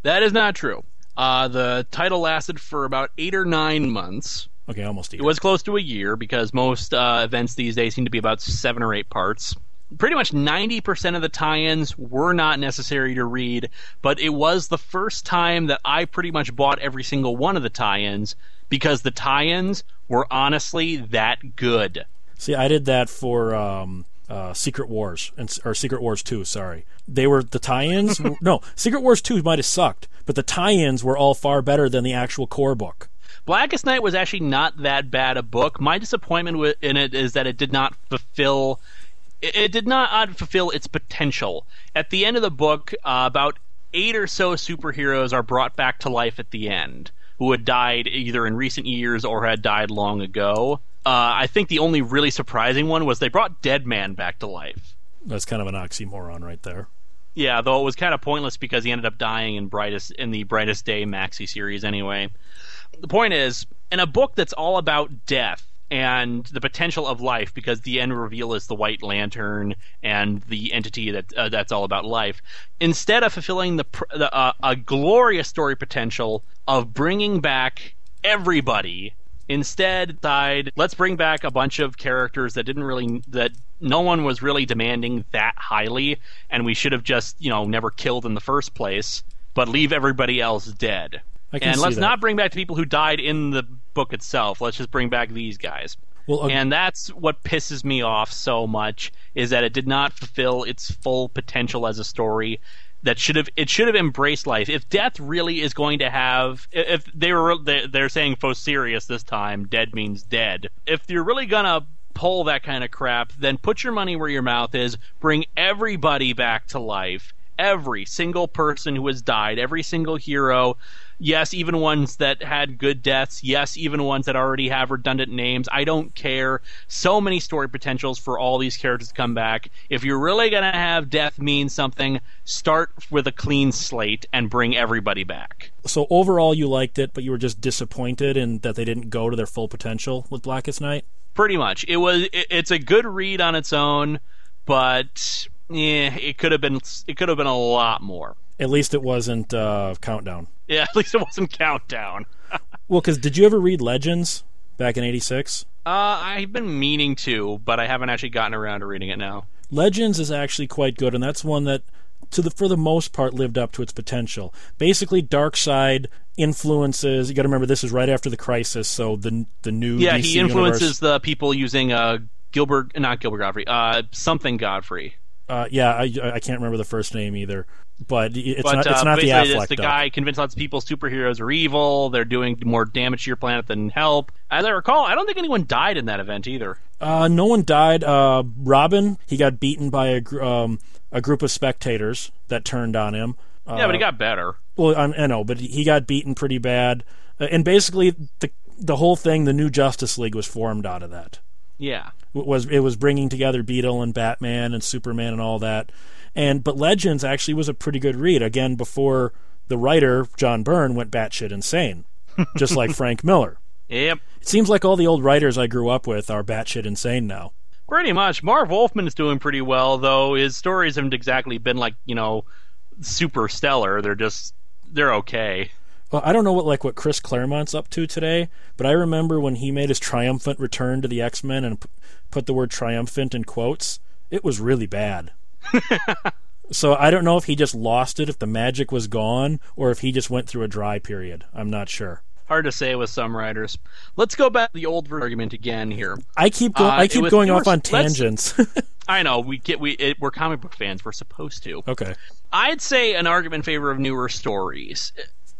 That is not true. Uh, the title lasted for about eight or nine months. Okay, almost. a It was close to a year because most uh, events these days seem to be about seven or eight parts. Pretty much 90% of the tie ins were not necessary to read, but it was the first time that I pretty much bought every single one of the tie ins because the tie ins were honestly that good. See, I did that for um, uh, Secret Wars and or Secret Wars Two. Sorry, they were the tie-ins. [laughs] no, Secret Wars Two might have sucked, but the tie-ins were all far better than the actual core book. Blackest Night was actually not that bad a book. My disappointment in it is that it did not fulfill it, it did not uh, fulfill its potential. At the end of the book, uh, about eight or so superheroes are brought back to life at the end, who had died either in recent years or had died long ago. Uh, I think the only really surprising one was they brought Deadman back to life. That's kind of an oxymoron right there. Yeah, though it was kind of pointless because he ended up dying in brightest in the Brightest Day maxi series anyway. The point is, in a book that's all about death and the potential of life, because the end reveal is the White Lantern and the entity that uh, that's all about life, instead of fulfilling the, the uh, a glorious story potential of bringing back everybody Instead, died. Let's bring back a bunch of characters that didn't really that no one was really demanding that highly, and we should have just you know never killed in the first place, but leave everybody else dead. And let's that. not bring back the people who died in the book itself. Let's just bring back these guys. Well, uh, And that's what pisses me off so much is that it did not fulfill its full potential as a story. That should have it should have embraced life. If death really is going to have, if they were they- they're saying serious this time, dead means dead. If you're really gonna pull that kind of crap, then put your money where your mouth is. Bring everybody back to life. Every single person who has died, every single hero. Yes, even ones that had good deaths. Yes, even ones that already have redundant names. I don't care. So many story potentials for all these characters to come back. If you're really going to have death mean something, start with a clean slate and bring everybody back. so overall, you liked it, but you were just disappointed in that they didn't go to their full potential with Blackest Night. Pretty much. It was it, it's a good read on its own, but yeah, it could have been it could have been a lot more. At least it wasn't uh, Countdown. Yeah, [laughs] at least it wasn't Countdown. [laughs] Well, because did you ever read Legends back in '86? Uh, I've been meaning to, but I haven't actually gotten around to reading it now. Legends is actually quite good, and that's one that, to the for the most part, lived up to its potential. Basically, Darkseid influences. You got to remember this is right after the crisis, so the the new Yeah, DC he influences universe- the people using uh Gilbert, not Gilbert Godfrey, uh something Godfrey. Uh, yeah, I, I can't remember the first name either, but it's But not it's uh, not the Affleck it's the guy convinced lots of people superheroes are evil. They're doing more damage to your planet than help. As I recall, I don't think anyone died in that event either. Uh, no one died. Uh, Robin, he got beaten by a gr- um, a group of spectators that turned on him. Uh, yeah, but he got better. Well, I, I know, but he got beaten pretty bad, uh, and basically the the whole thing, the new Justice League was formed out of that. Yeah. It was it was bringing together Beetle and Batman and Superman and all that, and but Legends actually was a pretty good read. Again, before the writer John Byrne went batshit insane, [laughs] just like Frank Miller. Yep. It seems like all the old writers I grew up with are batshit insane now. Pretty much. Marv Wolfman is doing pretty well, though his stories haven't exactly been like you know super stellar. They're just they're okay. Well, I don't know what like what Chris Claremont's up to today, but I remember when he made his triumphant return to the X Men and p- put the word triumphant in quotes. It was really bad. [laughs] so I don't know if he just lost it, if the magic was gone, or if he just went through a dry period. I'm not sure. Hard to say with some writers. Let's go back to the old argument again here. I keep go- Uh, I keep going off on tangents. [laughs] I know we get we it, we're comic book fans. We're supposed to. okay. I'd say an argument in favor of newer stories,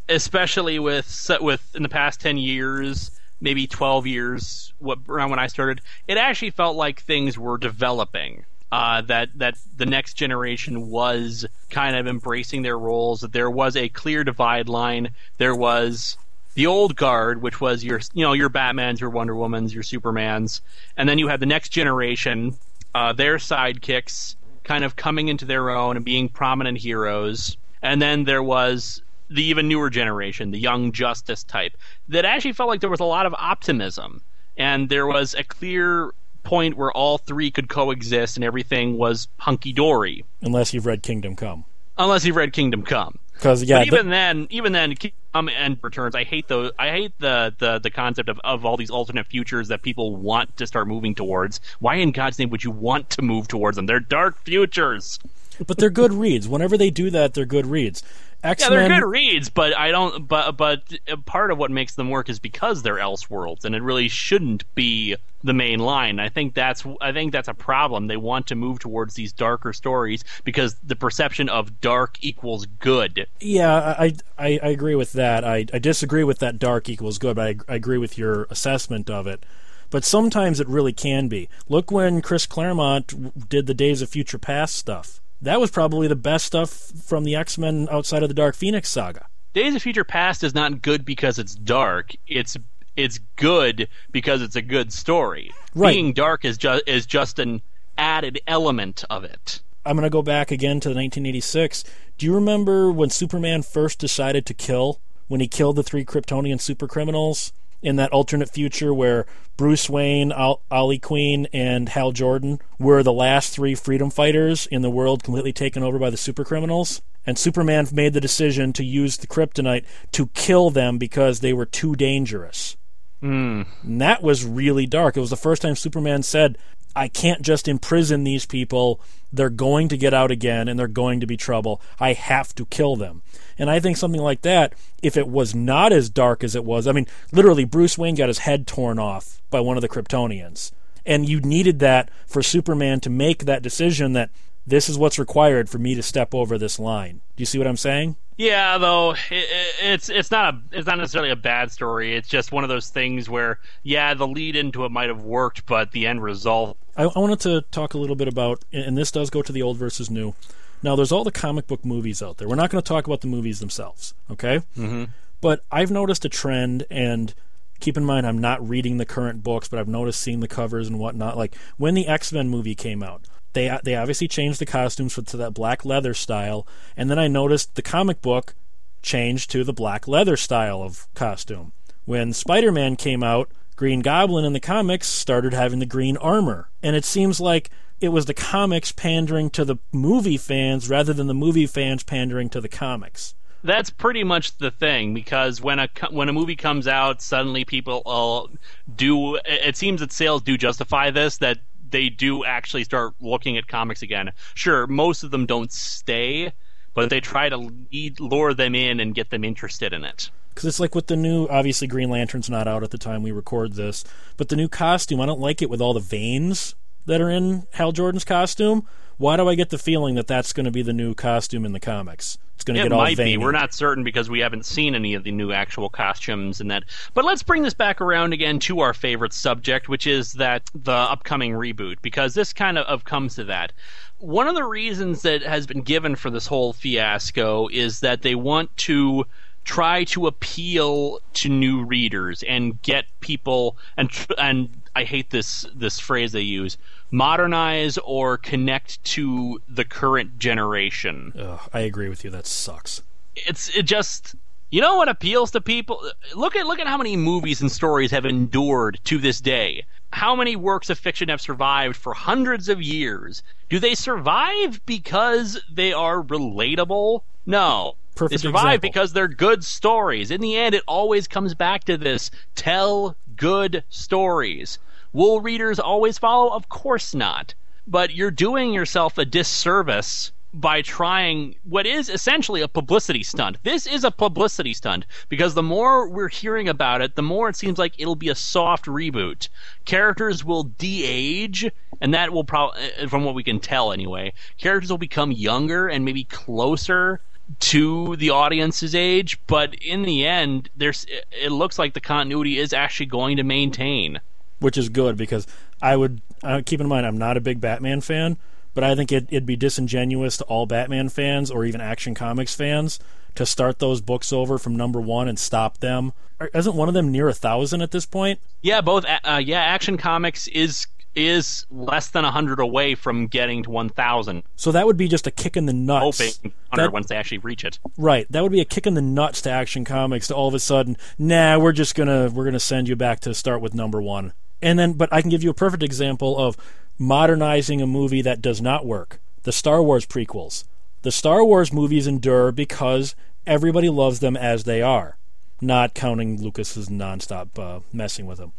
especially with with in the past ten years, maybe twelve years, what around when I started. It actually felt like things were developing. Uh, that that the next generation was kind of embracing their roles. That there was a clear divide line. There was the old guard, which was your you know your Batman's, your Wonder Woman's, your Supermans, and then you had the next generation, uh, their sidekicks, kind of coming into their own and being prominent heroes, and then there was the even newer generation, the Young Justice type, that actually felt like there was a lot of optimism, and there was a clear point where all three could coexist and everything was hunky dory, Unless you've read Kingdom Come, unless you've read Kingdom Come. because yeah, But even th- then, even then, Kingdom Come and Returns, I hate the I hate the, the, the concept of, of all these alternate futures that people want to start moving towards. Why in God's name would you want to move towards them? They're dark futures. but they're good reads. Whenever they do that, they're good reads. X Yeah, they're good reads, but I don't. But but uh, part of what makes them work is because they're Elseworlds, and it really shouldn't be the main line. I think that's I think that's a problem. They want to move towards these darker stories because the perception of dark equals good. Yeah, I, I I agree with that. I, I disagree with that dark equals good, but I, I agree with your assessment of it. But sometimes it really can be. Look when Chris Claremont did the Days of Future Past stuff. That was probably the best stuff from the X Men outside of the Dark Phoenix saga. Days of Future Past is not good because it's dark. It's it's good because it's a good story. Right. Being dark is just is just an added element of it. I'm going to go back again to 1986. Do you remember when Superman first decided to kill? When he killed the three Kryptonian supercriminals in that alternate future where Bruce Wayne, Ol- Ollie Queen, and Hal Jordan were the last three freedom fighters in the world completely taken over by the supercriminals? And Superman made the decision to use the kryptonite to kill them because they were too dangerous. Mm. And that was really dark. It was the first time Superman said, I can't just imprison these people. They're going to get out again and they're going to be trouble. I have to kill them. And I think something like that, if it was not as dark as it was, I mean, literally, Bruce Wayne got his head torn off by one of the Kryptonians. And you needed that for Superman to make that decision that this is what's required for me to step over this line. Do you see what I'm saying? Yeah, though it, it's it's not a it's not necessarily a bad story. It's just one of those things where yeah, the lead into it might have worked, but the end result. I, I wanted to talk a little bit about, and this does go to the old versus new. Now, there's all the comic book movies out there. We're not going to talk about the movies themselves, okay? Mm-hmm. But I've noticed a trend, and keep in mind, I'm not reading the current books, but I've noticed seeing the covers and whatnot. Like when the X Men movie came out, they they obviously changed the costumes to that black leather style, and then I noticed the comic book changed to the black leather style of costume. When Spider Man came out, Green Goblin in the comics started having the green armor, and it seems like it was the comics pandering to the movie fans rather than the movie fans pandering to the comics. That's pretty much the thing because when a when a movie comes out, suddenly people all do. It seems that sales do justify this. That they do actually start looking at comics again. Sure, most of them don't stay, but they try to lead, lure them in and get them interested in it. Because it's like with the new, obviously Green Lantern's not out at the time we record this, but the new costume, I don't like it with all the veins that are in Hal Jordan's costume. Why do I get the feeling that that's going to be the new costume in the comics? It's going to it get all might veiny. be. We're not certain because we haven't seen any of the new actual costumes and that. But let's bring this back around again to our favorite subject, which is that the upcoming reboot, because this kind of, of comes to that. One of the reasons that has been given for this whole fiasco is that they want to try to appeal to new readers and get people and and I hate this this phrase they use modernize or connect to the current generation. Ugh, I agree with you. That sucks. It's it just you know what appeals to people? Look at look at how many movies and stories have endured to this day. How many works of fiction have survived for hundreds of years? Do they survive because they are relatable? No. Perfect they survive example. because they're good stories. In the end, it always comes back to this tell good stories. Will readers always follow? Of course not. But you're doing yourself a disservice by trying what is essentially a publicity stunt. This is a publicity stunt because the more we're hearing about it, the more it seems like it'll be a soft reboot. Characters will de-age, and that will probably, eh, from what we can tell anyway, characters will become younger and maybe closer to the audience's age, but in the end, there's eh, it looks like the continuity is actually going to maintain. Which is good because I would uh, keep in mind I'm not a big Batman fan, but I think it, it'd be disingenuous to all Batman fans or even Action Comics fans to start those books over from number one and stop them. Isn't one of them near a thousand at this point? Yeah, both. Uh, yeah, Action Comics is is less than hundred away from getting to one thousand. So that would be just a kick in the nuts. Hoping hundred That- once they actually reach it. Right, that would be a kick in the nuts to Action Comics to all of a sudden, nah, we're just gonna we're gonna send you back to start with number one. And then, but I can give you a perfect example of modernizing a movie that does not work: the Star Wars prequels. The Star Wars movies endure because everybody loves them as they are, not counting Lucas's nonstop uh, messing with them.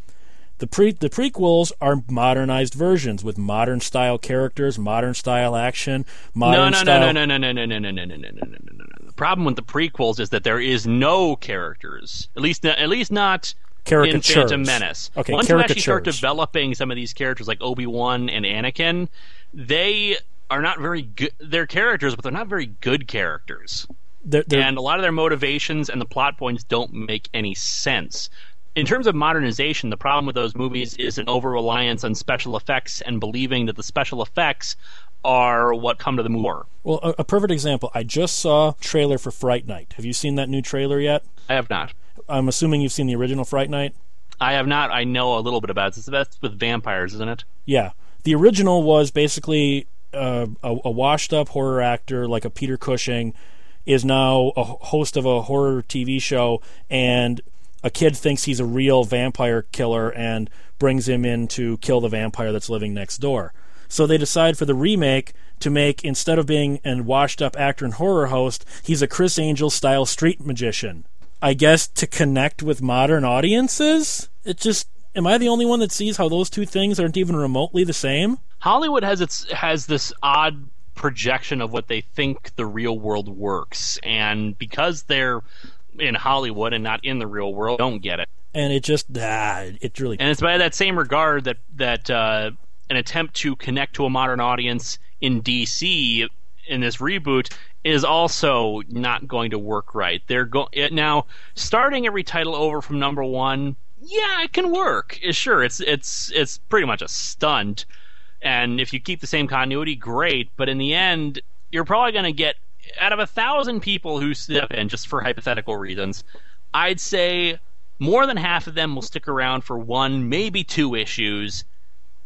The pre the prequels are modernized versions with modern style characters, modern style action, No, modern no, style. no, no, no, no, no, no, no, no, no, no, no, no, no, no. The problem with the prequels is that there is no characters. At least, at least not in. Phantom Menace. Okay, Once you actually start developing some of these characters, like Obi Wan and Anakin, they are not very good. They're characters, but they're not very good characters. They're- they're- and a lot of their motivations and the plot points don't make any sense. In terms of modernization, the problem with those movies is an over reliance on special effects and believing that the special effects are what come to the more. Well, a, a perfect example. I just saw trailer for Fright Night. Have you seen that new trailer yet? I have not. I'm assuming you've seen the original Fright Night. I have not. I know a little bit about it. That's with vampires, isn't it? Yeah, the original was basically uh, a, a washed-up horror actor like a Peter Cushing is now a host of a horror TV show, and a kid thinks he's a real vampire killer and brings him in to kill the vampire that's living next door. So they decide for the remake to make instead of being a washed-up actor and horror host, he's a Criss Angel style street magician. I guess to connect with modern audiences. It just am I the only one that sees how those two things aren't even remotely the same? Hollywood has its has this odd projection of what they think the real world works, and because they're in Hollywood and not in the real world, don't get it. And it just ah, it really And it's by that same regard that that uh, an attempt to connect to a modern audience in DC in this reboot is also not going to work right. They're go- eh, now starting every title over from number one. Yeah, it can work. Sure, it's it's it's pretty much a stunt, and if you keep the same continuity, great. But in the end, you're probably going to get out of a thousand people who step in, just for hypothetical reasons, I'd say more than half of them will stick around for one, maybe two issues.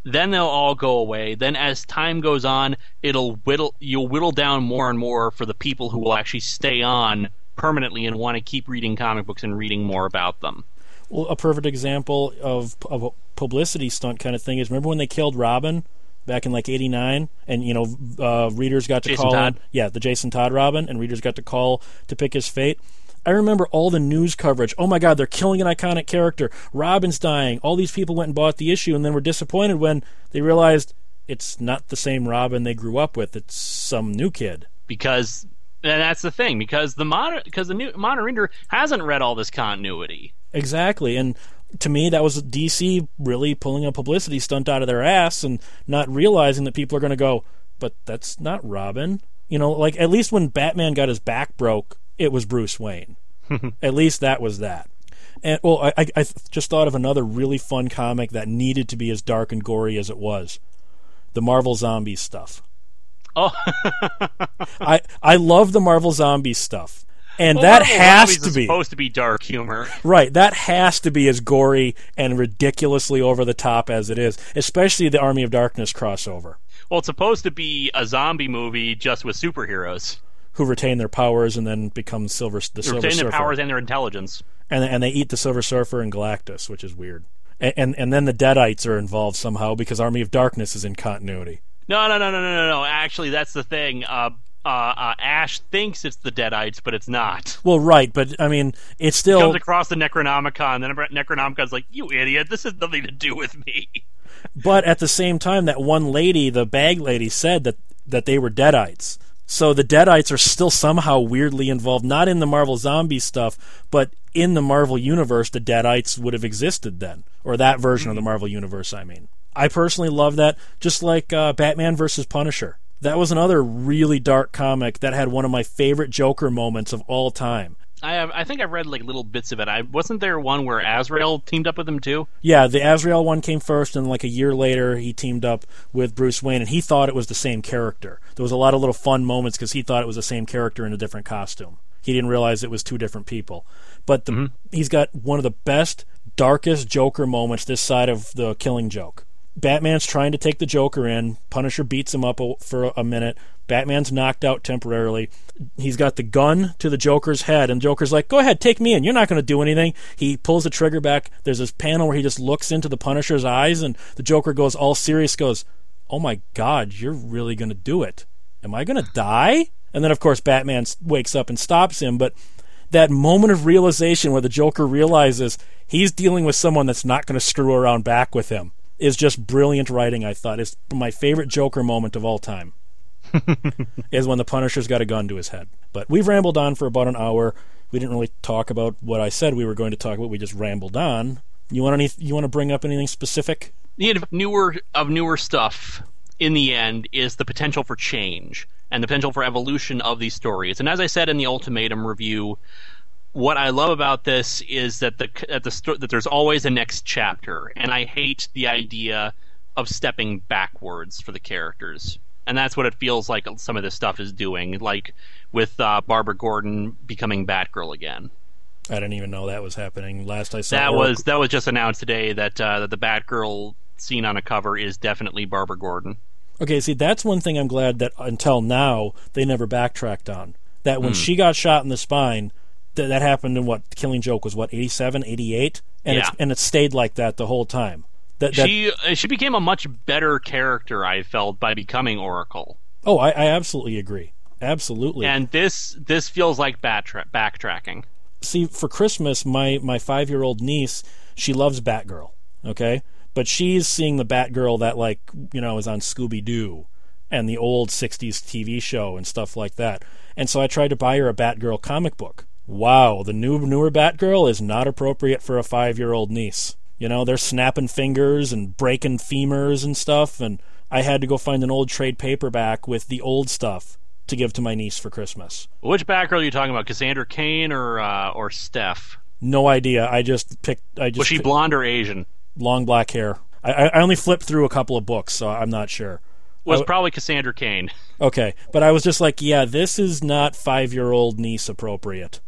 Then they'll all go away. Then, as time goes on, it'll whittle. You'll whittle down more and more for the people who will actually stay on permanently and want to keep reading comic books and reading more about them. Well, a perfect example of of a publicity stunt kind of thing is remember when they killed Robin back in like '89, and you know uh, readers got to Jason call Todd? in, yeah, the Jason Todd Robin, and readers got to call to pick his fate. I remember all the news coverage. Oh my God, they're killing an iconic character. Robin's dying. All these people went and bought the issue, and then were disappointed when they realized it's not the same Robin they grew up with. It's some new kid. because and that's the thing because the modern because the new modern reader hasn't read all this continuity. Exactly, and to me, that was DC really pulling a publicity stunt out of their ass and not realizing that people are going to go, but that's not Robin. You know, like at least when Batman got his back broke, it was Bruce Wayne. [laughs] at least that was that. And well, I, I, just thought of another really fun comic that needed to be as dark and gory as it was, the Marvel Zombies stuff. Oh, [laughs] I I love the Marvel Zombies stuff, and Well, that Marvel has to be supposed to be dark humor. [laughs] Right, that has to be as gory and ridiculously over the top as it is, especially the Army of Darkness crossover, Well, it's supposed to be a zombie movie just with superheroes. Who retain their powers and then become silver the They Silver retain Surfer, their powers and their intelligence. and and they eat the Silver Surfer and Galactus, which is weird. And, and and then the Deadites are involved somehow because Army of Darkness is in continuity. No, no, no, no, no, no, no. Actually, that's the thing. Uh, uh, uh, Ash thinks it's the Deadites, but it's not. Well, right, but I mean, it's Comes still across the Necronomicon, then Necronomicon's like, "You idiot! This has nothing to do with me." But at the same time, that one lady, the bag lady, said that that they were Deadites. So the Deadites are still somehow weirdly involved, not in the Marvel zombie stuff, but in the Marvel universe. The Deadites would have existed then, or that version of the Marvel universe. I mean, I personally love that. Just like uh, Batman versus Punisher, that was another really dark comic that had one of my favorite Joker moments of all time. I have, I think I've read like little bits of it. I wasn't there one where Azrael teamed up with him too. Yeah, the Azrael one came first, and like a year later, he teamed up with Bruce Wayne, and he thought it was the same character. There was a lot of little fun moments because he thought it was the same character in a different costume. He didn't realize it was two different people. But the, mm-hmm. he's got one of the best, darkest Joker moments this side of the Killing Joke. Batman's trying to take the Joker in. Punisher beats him up for a minute. Batman's knocked out temporarily. He's got the gun to the Joker's head, and Joker's like, "Go ahead, take me in. You're not going to do anything." He pulls the trigger back. There's this panel where he just looks into the Punisher's eyes, and the Joker goes all serious, goes, "Oh my God, you're really going to do it? Am I going to die?" And then, of course, Batman wakes up and stops him. But that moment of realization where the Joker realizes he's dealing with someone that's not going to screw around back with him is just brilliant writing. I thought it's my favorite Joker moment of all time. [laughs] is when the Punisher's got a gun to his head. But we've rambled on for about an hour. We didn't really talk about what I said we were going to talk about. We just rambled on. You want any? You want to bring up anything specific? The newer of newer stuff in the end is the potential for change and the potential for evolution of these stories. And as I said in the ultimatum review, what I love about this is that the that the sto- that there's always a next chapter, and I hate the idea of stepping backwards for the characters. And that's what it feels like some of this stuff is doing, like with uh, Barbara Gordon becoming Batgirl again. I didn't even know that was happening. Last I saw, That Oracle- was that was just announced today that uh, that the Batgirl seen on a cover is definitely Barbara Gordon. Okay, see, that's one thing I'm glad that until now they never backtracked on. That when she got shot in the spine, th- that happened in what? Killing Joke was what, 87, 88? And, it's, and it stayed like that the whole time. That, that, She uh, she became a much better character. I felt by becoming Oracle, oh, I, I absolutely agree. Absolutely. and this this feels like backtra- backtracking. see, for Christmas, my my five year old niece, she loves Batgirl. Okay, but she's seeing the Batgirl that like you know is on Scooby Doo and the old '60s TV show and stuff like that. And so I tried to buy her a Batgirl comic book. Wow, the new newer Batgirl is not appropriate for a five year old niece. You know, they're snapping fingers and breaking femurs and stuff, and I had to go find an old trade paperback with the old stuff to give to my niece for Christmas. Which Batgirl are you talking about? Cassandra Cain or uh, or Steph? No idea. I just picked. I just Was she blonde or Asian? long black hair. I, I only flipped through a couple of books, so I'm not sure. Was I- probably Cassandra Cain. Okay, but I was just like, yeah, this is not five year old niece appropriate.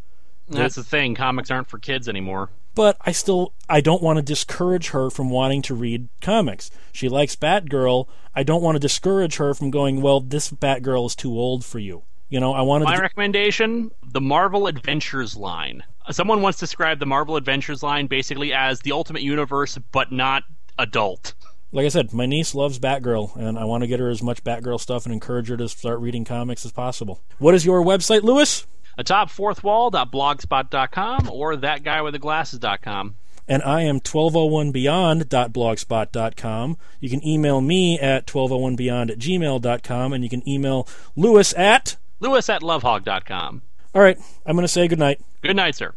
That's the thing. Comics aren't for kids anymore. but I still I don't want to discourage her from wanting to read comics. She likes Batgirl. I don't want to discourage her from going, well, this Batgirl is too old for you. You know, I wanted My to recommendation: the Marvel Adventures line. Someone once described the Marvel Adventures line basically as the Ultimate Universe, but not adult. like I said, my niece loves Batgirl and I want to get her as much Batgirl stuff and encourage her to start reading comics as possible. What is your website, Lewis? atopfourthwall.blogspot.com or thatguywiththeglasses.com. And I am 1201beyond.blogspot.com. You can email me at 1201beyond at gmail.com and you can email Lewis at Lewis at lovhaug.com. All right, I'm going to say goodnight. Good night, sir.